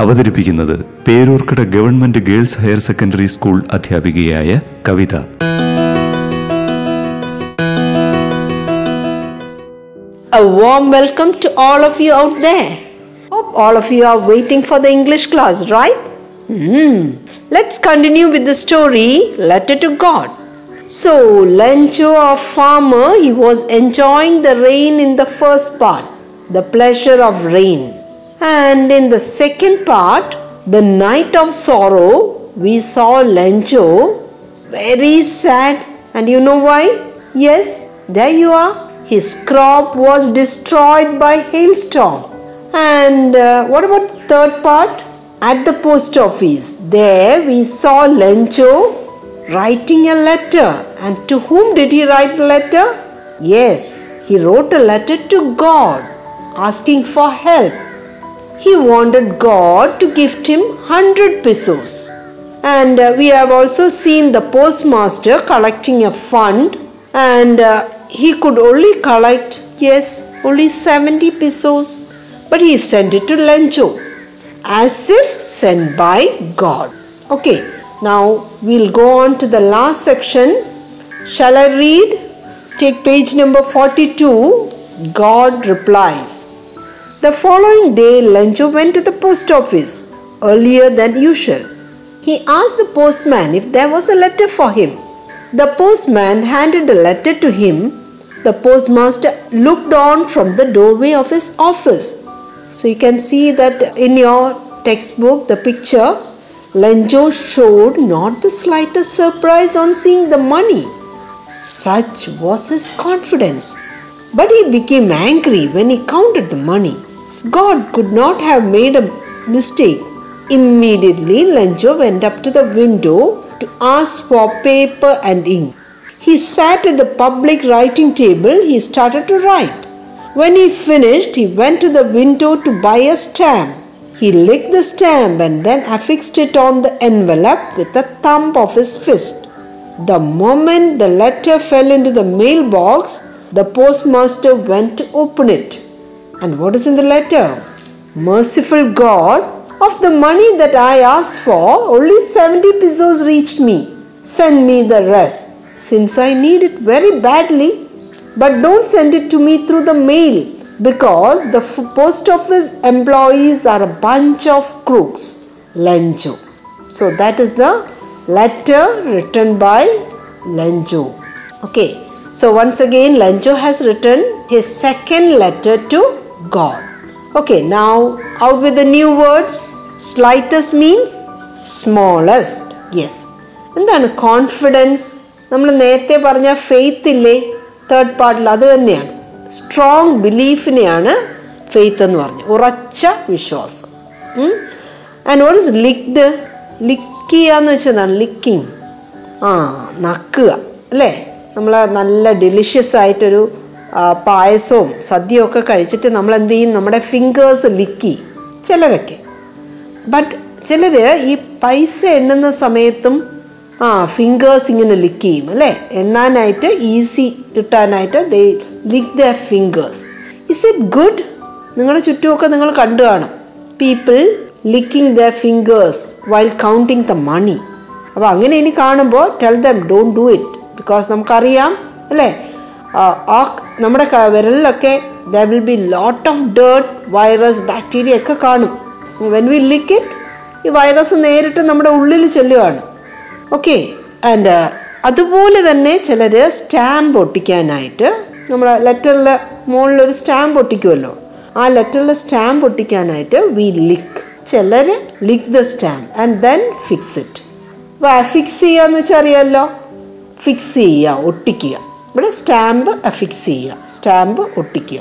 അവതരിപ്പിക്കുന്നത് Peroorkada government girls higher secondary school അധ്യാപികയായ Kavitha A warm welcome to all of you out there. Hope all of you are waiting for the English class, right? Hmm. Let's continue with the story Letter to God. So, Lencho, a farmer, he was enjoying the rain in the first part, the pleasure of rain. And in the second part, the night of sorrow, we saw Lencho very sad. And you know why? Yes, there you are. His crop was destroyed by hailstorm. And uh, what about the third part? At the post office, there we saw Lencho writing a letter. And to whom did he write the letter? Yes, he wrote a letter to God asking for help. He wanted God to gift him 100 pesos. And uh, we have also seen the postmaster collecting a fund, and uh, he could only collect, yes, only 70 pesos, but he sent it to Lencho as if sent by God. Okay, now we'll go on to the last section. Shall I read? Take page number 42. God replies. The following day, Lencho went to the post office earlier than usual. He asked the postman if there was a letter for him. The postman handed a letter to him. The postmaster looked on from the doorway of his office. So you can see that in your textbook, the picture, Lencho showed not the slightest surprise on seeing the money. Such was his confidence. But he became angry when he counted the money. God could not have made a mistake. Immediately, Lencho went up to the window to ask for paper and ink. He sat at the public writing table. He started to write. When he finished, he went to the window to buy a stamp. He licked the stamp and then affixed it on the envelope with the thumb of his fist. The moment the letter fell into the mailbox, the postmaster went to open it. And what is in the letter? Merciful God, of the money that I asked for, only 70 pesos reached me. Send me the rest, since I need it very badly. But don't send it to me through the mail, because the post office employees are a bunch of crooks. Lencho. So that is the letter written by Lencho. Okay. So once again, Lencho has written his second letter to God. Okay, now out with the new words. Slightest means smallest. Yes. എന്താണ് confidence നമ്മൾ നേരത്തെ പറഞ്ഞ faith ഇല്ലേ? Third പാർട്ടിൽ അത് തന്നെയാണ്. Strong ബിലീഫിനെയാണ് faith എന്ന് പറഞ്ഞു ഉറച്ച വിശ്വാസം. ആൻഡ് വാട്ട് ഇസ് ലിക്ഡ് ലിക്കുക എന്ന് വെച്ചതാണ് ലിക്കിങ് ആ നക്കുക. അല്ലേ? നമ്മൾ നല്ല ഡെലിഷ്യസ് ആയിട്ടൊരു പായസവും സദ്യയും ഒക്കെ കഴിച്ചിട്ട് നമ്മൾ എന്ത് ചെയ്യും നമ്മുടെ ഫിംഗേഴ്സ് ലിക്കി ചിലരൊക്കെ. ബട്ട് ചിലർ ഈ പൈസ എണ്ണുന്ന സമയത്തും ആ ഫിംഗേഴ്സ് ഇങ്ങനെ ലിക്ക് ചെയ്യും അല്ലേ? എണ്ണാനായിട്ട് ഈസി കിട്ടാനായിട്ട് they lick the fingers is it good നിങ്ങളുടെ ചുറ്റുമൊക്കെ നിങ്ങൾ കണ്ടു കാണും. People licking the fingers while counting the money അപ്പോൾ അങ്ങനെ ഇനി കാണുമ്പോൾ tell them don't do it because നമുക്കറിയാം അല്ലേ? ആ, നമ്മുടെ വിരലിലൊക്കെ the will be lot of dirt virus bacteria ഒക്കെ കാണും. വെൻ വി ലിക്ക് ഇറ്റ് ഈ വൈറസ് നേരിട്ട് നമ്മുടെ ഉള്ളിൽ ചെല്ലുകയാണ് ഓക്കെ ആൻഡ് അതുപോലെ തന്നെ ചിലർ സ്റ്റാമ്പ് ഒട്ടിക്കാനായിട്ട് നമ്മൾ ലെറ്ററിൽ മുകളിലൊരു സ്റ്റാമ്പ് ഒട്ടിക്കുമല്ലോ ആ ലെറ്ററിൽ സ്റ്റാമ്പ് ഒട്ടിക്കാനായിട്ട് വി ലിക്ക് ചിലർ lick the stamp and then fix it fix ചെയ്യുക എന്ന് വെച്ചാൽ അറിയാമല്ലോ ഫിക്സ് ചെയ്യുക ഒട്ടിക്കുക. ഇവിടെ സ്റ്റാമ്പ് അഫിക്സ് ചെയ്യുക. സ്റ്റാമ്പ് ഒട്ടിക്കുക.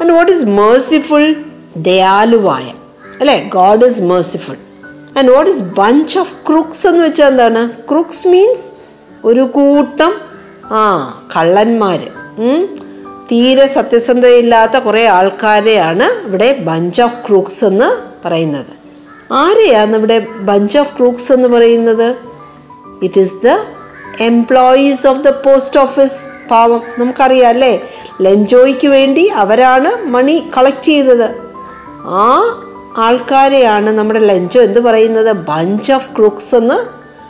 ആൻഡ് വാട്ട് ഈസ് മേഴ്സിഫുൾ ദയാലുവായ. അല്ലേ? God is merciful and what is bunch of crooks എന്ന് വെച്ചാൽ എന്താണ്? ക്രൂക്സ് മീൻസ് ഒരു കൂട്ടം ആ കള്ളന്മാർ തീരെ സത്യസന്ധതയില്ലാത്ത കുറേ ആൾക്കാരെയാണ് ഇവിടെ ബഞ്ച് ഓഫ് ക്രൂക്സ് എന്ന് പറയുന്നത്. ആരെയാണ് ഇവിടെ ബഞ്ച് ഓഫ് ക്രൂക്സ് എന്ന് പറയുന്നത്? It is the employees of the post office പാവം നമുക്കറിയാം അല്ലേ? ലഞ്ചോയ്ക്ക് വേണ്ടി അവരാണ് മണി കളക്ട് ചെയ്തത്. ആ ആൾക്കാരെയാണ് നമ്മുടെ ലഞ്ചോ എന്ത് പറയുന്നത്? ബഞ്ച് ഓഫ് ക്രൂക്സ് എന്ന്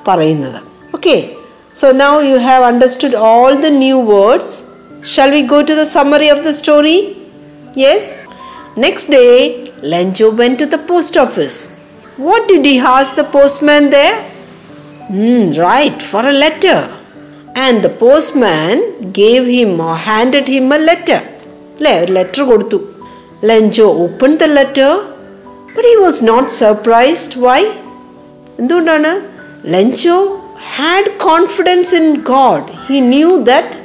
പറയുന്നത്. Okay so now you have understood all the new words shall we go to the summary of the story yes next day Lencho went to the post office what did he has the postman they Hmm, right, for a letter. And the postman gave him or handed him a letter. അല്ലേ ഒരു letter കൊടുത്തു. Lencho open the letter but he was not surprised why എന്തുകൊണ്ടാണ്? Lencho had confidence in God he knew that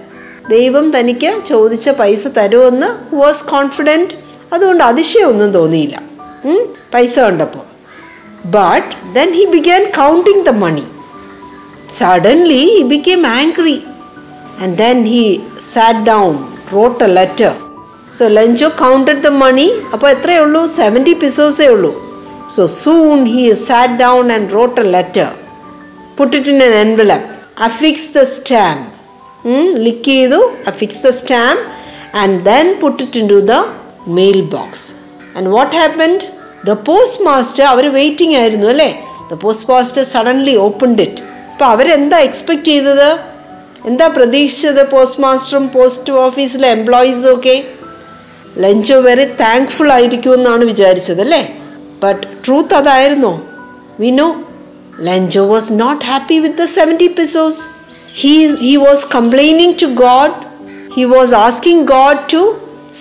ദൈവം തനിക്ക് ചോദിച്ച പൈസ തരുമെന്ന് was confident അതുകൊണ്ട് അതിശയമൊന്നും തോന്നിയില്ല. പൈസ കണ്ടപ്പോൾ. But then he began counting the money Suddenly he became angry and then he sat down, wrote a letter. So Lencho counted the money. അപ്പോൾ എത്രയേ ഉള്ളൂ സെവൻറ്റി പിസോസേ ഉള്ളൂ so soon he sat down and wrote a letter put it in N envelope affix the stamp ലിക്ക് ചെയ്തു affix the stamp and then put it in to the mail box and what happened the post master our waiting ആയിരുന്നു അല്ലേ the post master suddenly opened it അപ്പോൾ അവരെന്താ expect ചെയ്തത്? എന്താ പ്രതീക്ഷിച്ചത് post മാസ്റ്ററും post ഓഫീസിലെ എംപ്ലോയീസും ഒക്കെ? ലഞ്ചോ വെരി താങ്ക്ഫുൾ ആയിരിക്കുമെന്നാണ് വിചാരിച്ചത് അല്ലേ? But truth അതായിരുന്നോ. We know Lencho was not happy with the seventy pesos he he was complaining to God he was asking God to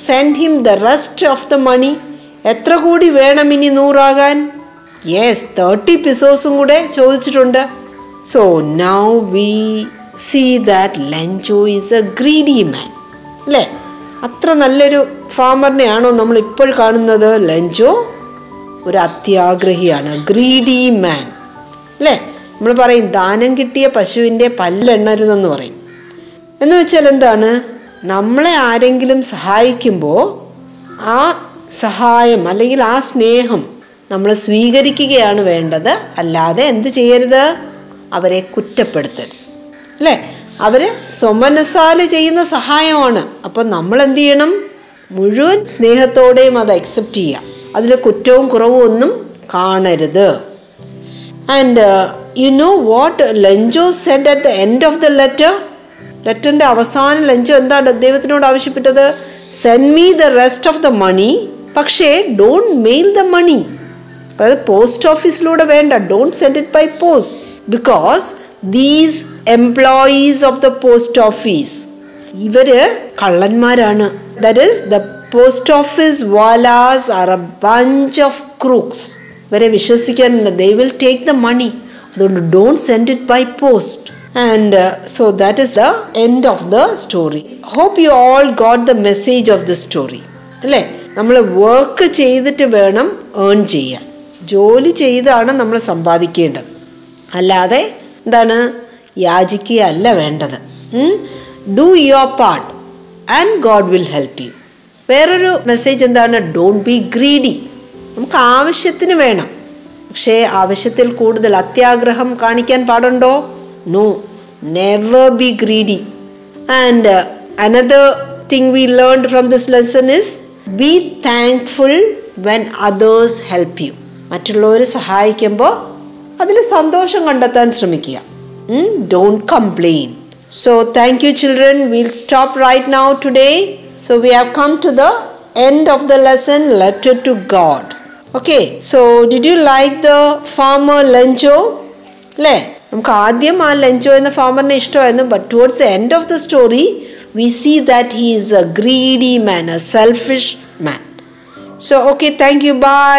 send him the rest of the money എത്ര കൂടി വേണം ഇനി നൂറാകാൻ? Yes thirty പിസോസും കൂടെ ചോദിച്ചിട്ടുണ്ട്. So now we see that Lencho is a greedy man അല്ലേ? അത്ര നല്ലൊരു ഫാമറിനെയാണോ നമ്മൾ ഇപ്പോൾ കാണുന്നത്? ലഞ്ചോ ഒരു അത്യാഗ്രഹിയാണ് ഗ്രീഡി മാൻ അല്ലേ? നമ്മൾ പറയും ദാനം കിട്ടിയ പശുവിന്റെ പല്ലെണ്ണരുതെന്ന് പറയും. എന്ന് വെച്ചാൽ എന്താണ്? നമ്മളെ ആരെങ്കിലും സഹായിക്കുമ്പോൾ ആ സഹായം അല്ലെങ്കിൽ ആ സ്നേഹം നമ്മൾ സ്വീകരിക്കുകയാണ് വേണ്ടത്. അല്ലാതെ എന്ത് ചെയ്യരുത്? അവരെ കുറ്റപ്പെടുത്തരുത് അല്ലേ? അവർ സ്വമനസാൽ ചെയ്യുന്ന സഹായമാണ്. അപ്പം നമ്മൾ എന്ത് ചെയ്യണം മുഴുവൻ സ്നേഹത്തോടെയും അത് അക്സെപ്റ്റ് ചെയ്യുക അതിൽ കുറ്റവും കുറവും ഒന്നും കാണരുത്. And you know what Lencho send at the end of the letter ലെറ്ററിന്റെ അവസാനം ലഞ്ചോ എന്താണ് ദൈവത്തിനോട് ആവശ്യപ്പെട്ടത്? Send me the rest of the money പക്ഷേ ഡോണ്ട് മെയിൽ ദ മണി അതായത് പോസ്റ്റ് ഓഫീസിലൂടെ വേണ്ട. Don't send it by post because these employees of the post office ഇവർ കള്ളന്മാരാണ്. That is the post office wallahs are a bunch of crooks ഇവരെ വിശ്വസിക്കാനില്ല. They will take the money അതുകൊണ്ട് don't send it by post and so that is the end of the story hope you all got the message of the story അല്ലേ? നമ്മൾ work ചെയ്തിട്ട് വേണം earn ചെയ്യാൻ. ജോലി ചെയ്താണ് നമ്മൾ സമ്പാദിക്കേണ്ടത്. അല്ലാതെ എന്താണ്? യാചിക്കുകയല്ല വേണ്ടത്. Do your part and God will help you വേറൊരു മെസ്സേജ് എന്താണ്? ഡോണ്ട് ബി ഗ്രീഡി നമുക്ക് ആവശ്യത്തിന് വേണം. പക്ഷേ ആവശ്യത്തിൽ കൂടുതൽ അത്യാഗ്രഹം കാണിക്കാൻ പാടുണ്ടോ? No never be greedy and another thing we learn from this lesson is be thankful when others help you മറ്റുള്ളവർ സഹായിക്കുമ്പോൾ അതിൽ സന്തോഷം കണ്ടെത്താൻ ശ്രമിക്കുക. Don't complain so thank you children will stop right now today so we have come to the end of the lesson letter to God okay so did you like the farmer Lencho അല്ലേ നമുക്ക് ആദ്യം ആ Lencho എന്ന ഫാമറിനെ ഇഷ്ടമായിരുന്നു but towards the end of the story we see that he is a greedy man a selfish man so okay thank you bye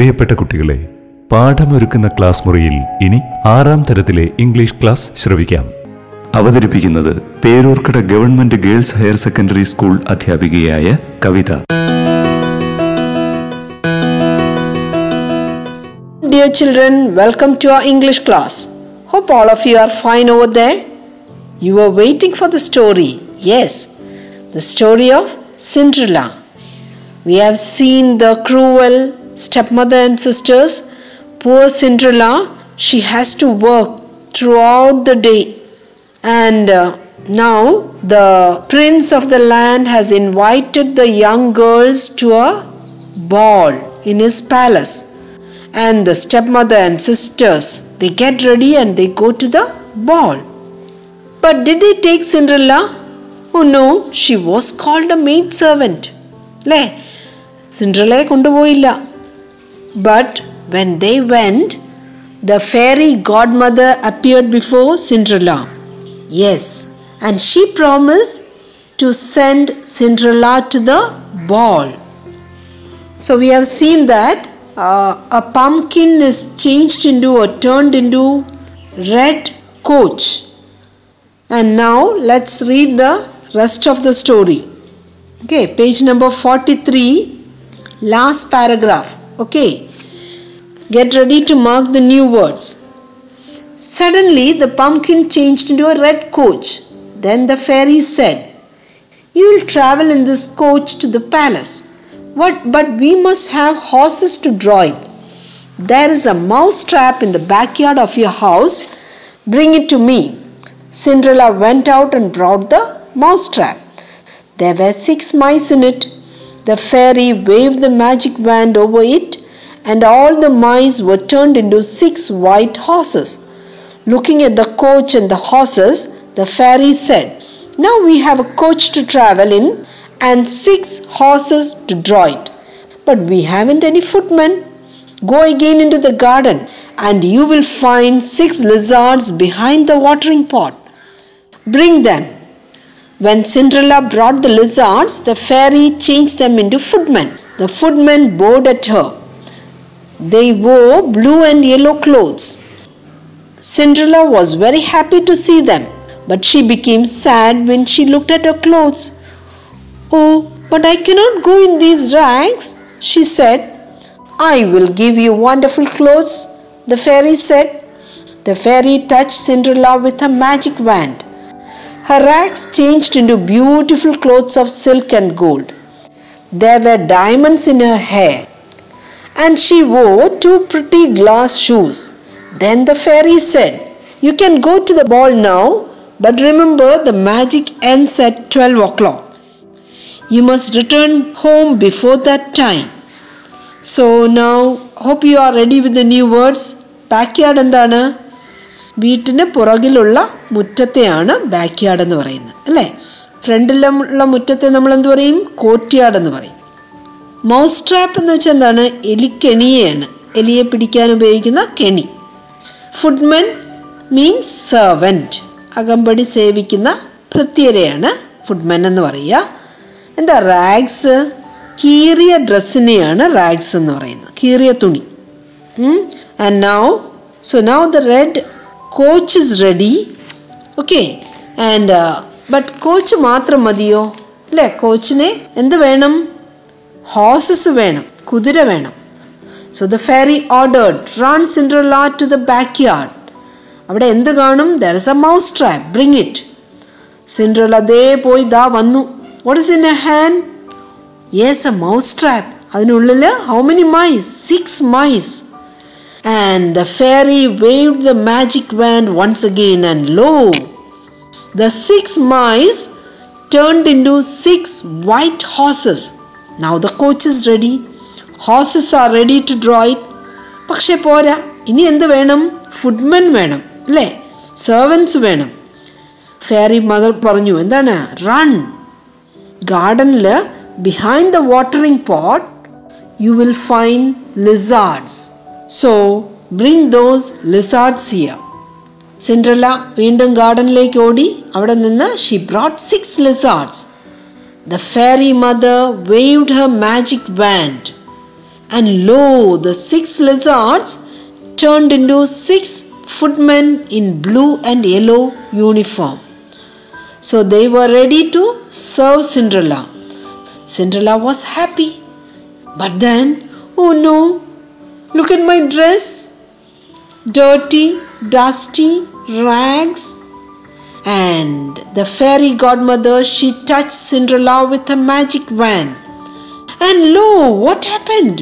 പ്രിയപ്പെട്ട കുട്ടികളെ പാഠമൊരുക്കുന്ന class മുറിയിൽ ഇനി ആറാം തരത്തിലെ ഇംഗ്ലീഷ് ക്ലാസ് ശ്രവിക്കാം. അവതരിപ്പിക്കുന്നത് Peroorkada government girls higher secondary school അധ്യാപികയായ Kavitha. Dear children welcome to our English class hope all of you are fine over the you are waiting for the story yes the story of Cinderella we have seen the cruel stepmother and sisters. Poor Cinderella, she has to work throughout the day. And uh, now the prince of the land has invited the young girls to a ball in his palace and the stepmother and sisters they get ready and they go to the ball but did they take cinderella oh no she was called a maid servant അല്ലേ സിൻഡ്രലയെ കൊണ്ടുപോയില്ല but when they went the fairy godmother appeared before cinderella yes and she promised to send cinderella to the ball so we have seen that uh, a pumpkin is changed into or turned into red coach. And now let's read the rest of the story. Okay, page number 43, last paragraph. Okay, get ready to mark the new words. Suddenly, the pumpkin changed into a red coach. Then the fairy said, You will travel in this coach to the palace. What, but we must have horses to draw it. There is a mouse trap in the backyard of your house. Bring it to me. Cinderella went out and brought the mouse trap. There were six mice in it. The fairy waved the magic wand over it, and all the mice were turned into six white horses. Looking at the coach and the horses, the fairy said, Now we have a coach to travel in and six horses to draw it. But we haven't any footmen. Go again into the garden, and you will find six lizards behind the watering pot. Bring them. When Cinderella brought the lizards, the fairy changed them into footmen. The footmen bowed at her. They wore blue and yellow clothes. Cinderella was very happy to see them, but she became sad when she looked at her clothes. Oh, but I cannot go in these rags, she said. I will give you wonderful clothes, the fairy said. The fairy touched Cinderella with a magic wand. Her rags changed into beautiful clothes of silk and gold. There were diamonds in her hair, and she wore two pretty glass shoes. Then the fairy said, You can go to the ball now, but remember the magic ends at 12 o'clock. You must return home before that time. So now, hope you are ready with the new words. Backyard and വീട്ടിന് പുറകിലുള്ള മുറ്റത്തെയാണ് back yard എന്ന് പറയുന്നത് അല്ലേ? ഫ്രണ്ടിലുള്ള മുറ്റത്തെ നമ്മൾ എന്ത് പറയും? Courtyard എന്ന് പറയും. മൗസ് ട്രാപ്പ് എന്ന് വെച്ചാൽ എന്താണ്? എലിക്കെണിയാണ് എലിയെ പിടിക്കാൻ ഉപയോഗിക്കുന്ന കെണി. ഫുഡ്മൻ മീൻസ് സെർവന്റ് അകമ്പടി സേവിക്കുന്ന ഭൃത്യരെയാണ് ഫുഡ്മൻ എന്ന് പറയുക. എന്താ? റാഗ്സ് കീറിയ ഡ്രസ്സിനെയാണ് റാഗ്സ് എന്ന് പറയുന്നത്. കീറിയ തുണി. And now so now the red coach is ready okay and but coach മാത്രം മതിയോ? അല്ലേ? കോച്ചിനെ എന്ത് വേണം? ഹോസസ് വേണം കുതിര വേണം. So the fairy ordered run Cinderella to the back yard അവിടെ എന്ത് കാണും? There is a mouse trap bring it Cinderella അതേ പോയി ദാ വന്നു. What is in a hand yes a mouse trap അതിനുള്ളിൽ how many mice six mice and the fairy waved the magic want once again and lo the six mice turned into six white horses. Now the coach is ready. Horses are ready to draw it. പക്ഷെ പോരാ ഇനി എന്ത് വേണം ഫുഡ്മൻ വേണം അല്ലേ servants വേണം fairy mother പറഞ്ഞു എന്താണ് റൺ ഗാർഡനിൽ behind the watering pot you will find lizards So bring those lizards here. Cinderella വീണ്ടും ഗാർഡനിലേക്ക് ഓടി അവിടെ നിന്ന് Xi brought six lizards the fairy mother waved her magic wand and lo the six lizards turned into six footmen in blue and yellow uniform. So they were ready to serve Cinderella. Cinderella was happy. But then, oh no, look at my dress. Dirty, dusty, rags. And the fairy godmother, she touched Cinderella with a magic wand. And lo, what happened?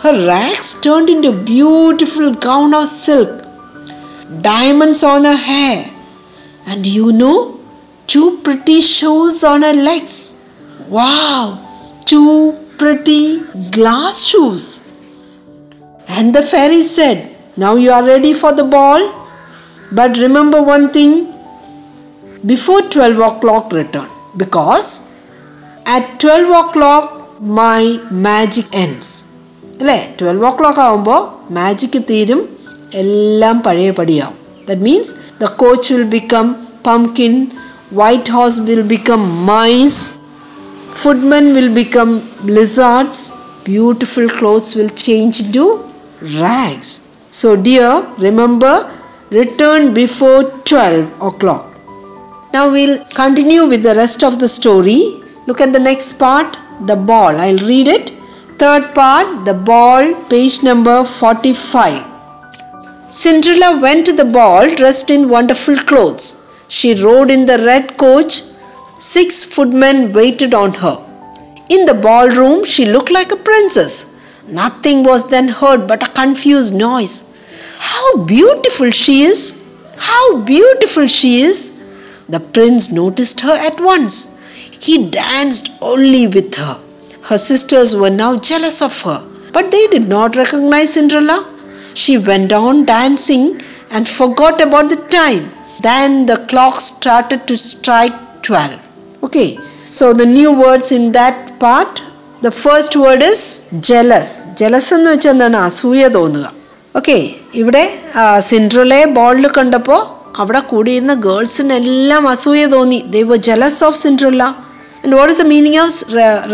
Her rags turned into a beautiful gown of silk, diamonds on her hair, and you know, two pretty shoes on her legs. Wow, two pretty glass shoes. And the fairy said, Now you are ready for the ball, but remember one thing before 12 o'clock return because at 12 o'clock my magic ends. അല്ലേ twelve o'clock ആകുമ്പോൾ magic തീരും എല്ലാം പഴയപടിയാവും that means the coach will become pumpkin white house will become mice footmen will become lizards beautiful clothes will change into rags. So dear remember return before 12 o'clock. Now we'll continue with the rest of the story. Look at the next part the ball. I'll read it. Third part the ball page number 45 cinderella went to the ball dressed in wonderful clothes. She rode in the red coach. Six footmen waited on her. In the ballroom, she looked like a princess. Nothing was then heard but a confused noise. How beautiful she is! How beautiful she is! The prince noticed her at once. He danced only with her. Her sisters were now jealous of her, but they did not recognize Cinderella. She went on dancing and forgot about the time. Then the clock started to strike 12. Okay, so the new words in that part the first word is jealous jealous എന്ന് വെച്ചാൽ എന്താണ്? അസൂയ തോന്നുക. Okay ഇവിടെ സിൻഡ്രലെ ബോളിൽ കണ്ടപ്പോൾ അവിടെ കൂടിയിരുന്ന ഗേൾസിനെല്ലാം അസൂയ തോന്നി. ദൈവ jealous of Cinderella and what is the meaning of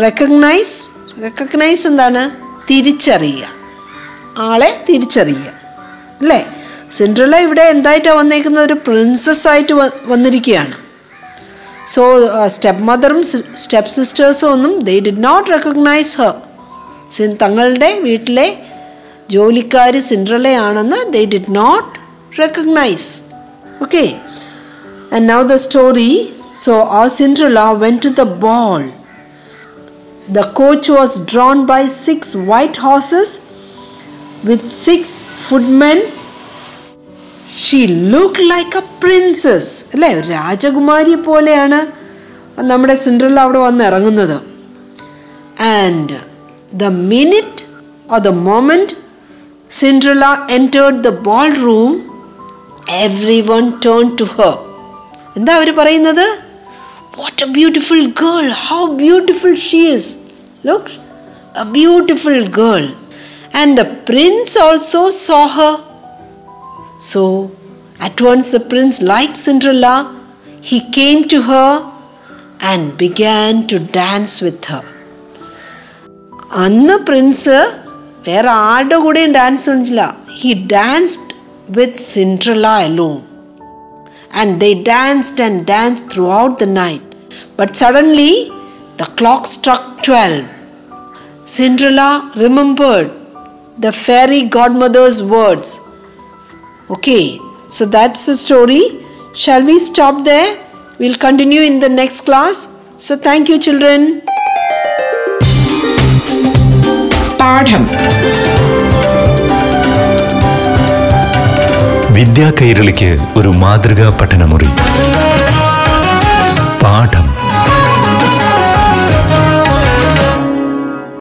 recognise recognise എന്താണ്? തിരിച്ചറിയുക. ആളെ തിരിച്ചറിയുക. അല്ലേ? സിൻഡ്രല ഇവിടെ എന്തായിട്ടാണ് വന്നേക്കുന്നത്? ഒരു പ്രിൻസസ് ആയിട്ട് വന്നിരിക്കുകയാണ്. സോ സ്റ്റെപ്പ് മദറും സ്റ്റെപ്പ് സിസ്റ്റേഴ്സും ഒന്നും they did not recognise her തങ്ങളുടെ വീട്ടിലെ ജോലിക്കാർ സിൻഡ്രലയാണെന്ന് they did not recognise okay and now the story so ആ Cinderella went to the ball The coach was drawn by six white horses with six footmen. She looked like a princess. അല്ലേ ഒരു രാജകുമാരി പോലെയാണ് നമ്മുടെ Cinderella അവിടെ വന്ന് ഇറങ്ങുന്നത് and the minute or the moment Cinderella entered the ball room everyone turn to her എന്താ അവർ പറയുന്നത് What a beautiful girl! How beautiful she is! Look, a beautiful girl. And the prince also saw her. So, at once the prince liked Cinderella. He came to her and began to dance with her. അന്ന് Prince വേറെ ആരുടെ കൂടെയും dance കളിച്ചില്ല he danced with Cinderella alone and they danced and danced throughout the night. But suddenly the clock struck 12. Cinderella remembered the fairy godmother's words. Okay, so that's the story. Shall we stop there? We'll continue in the next class. So, thank you, children. പാഠം വിദ്യാ കൈരളിക്ക് ഒരു മാതൃകാ പഠനമുറി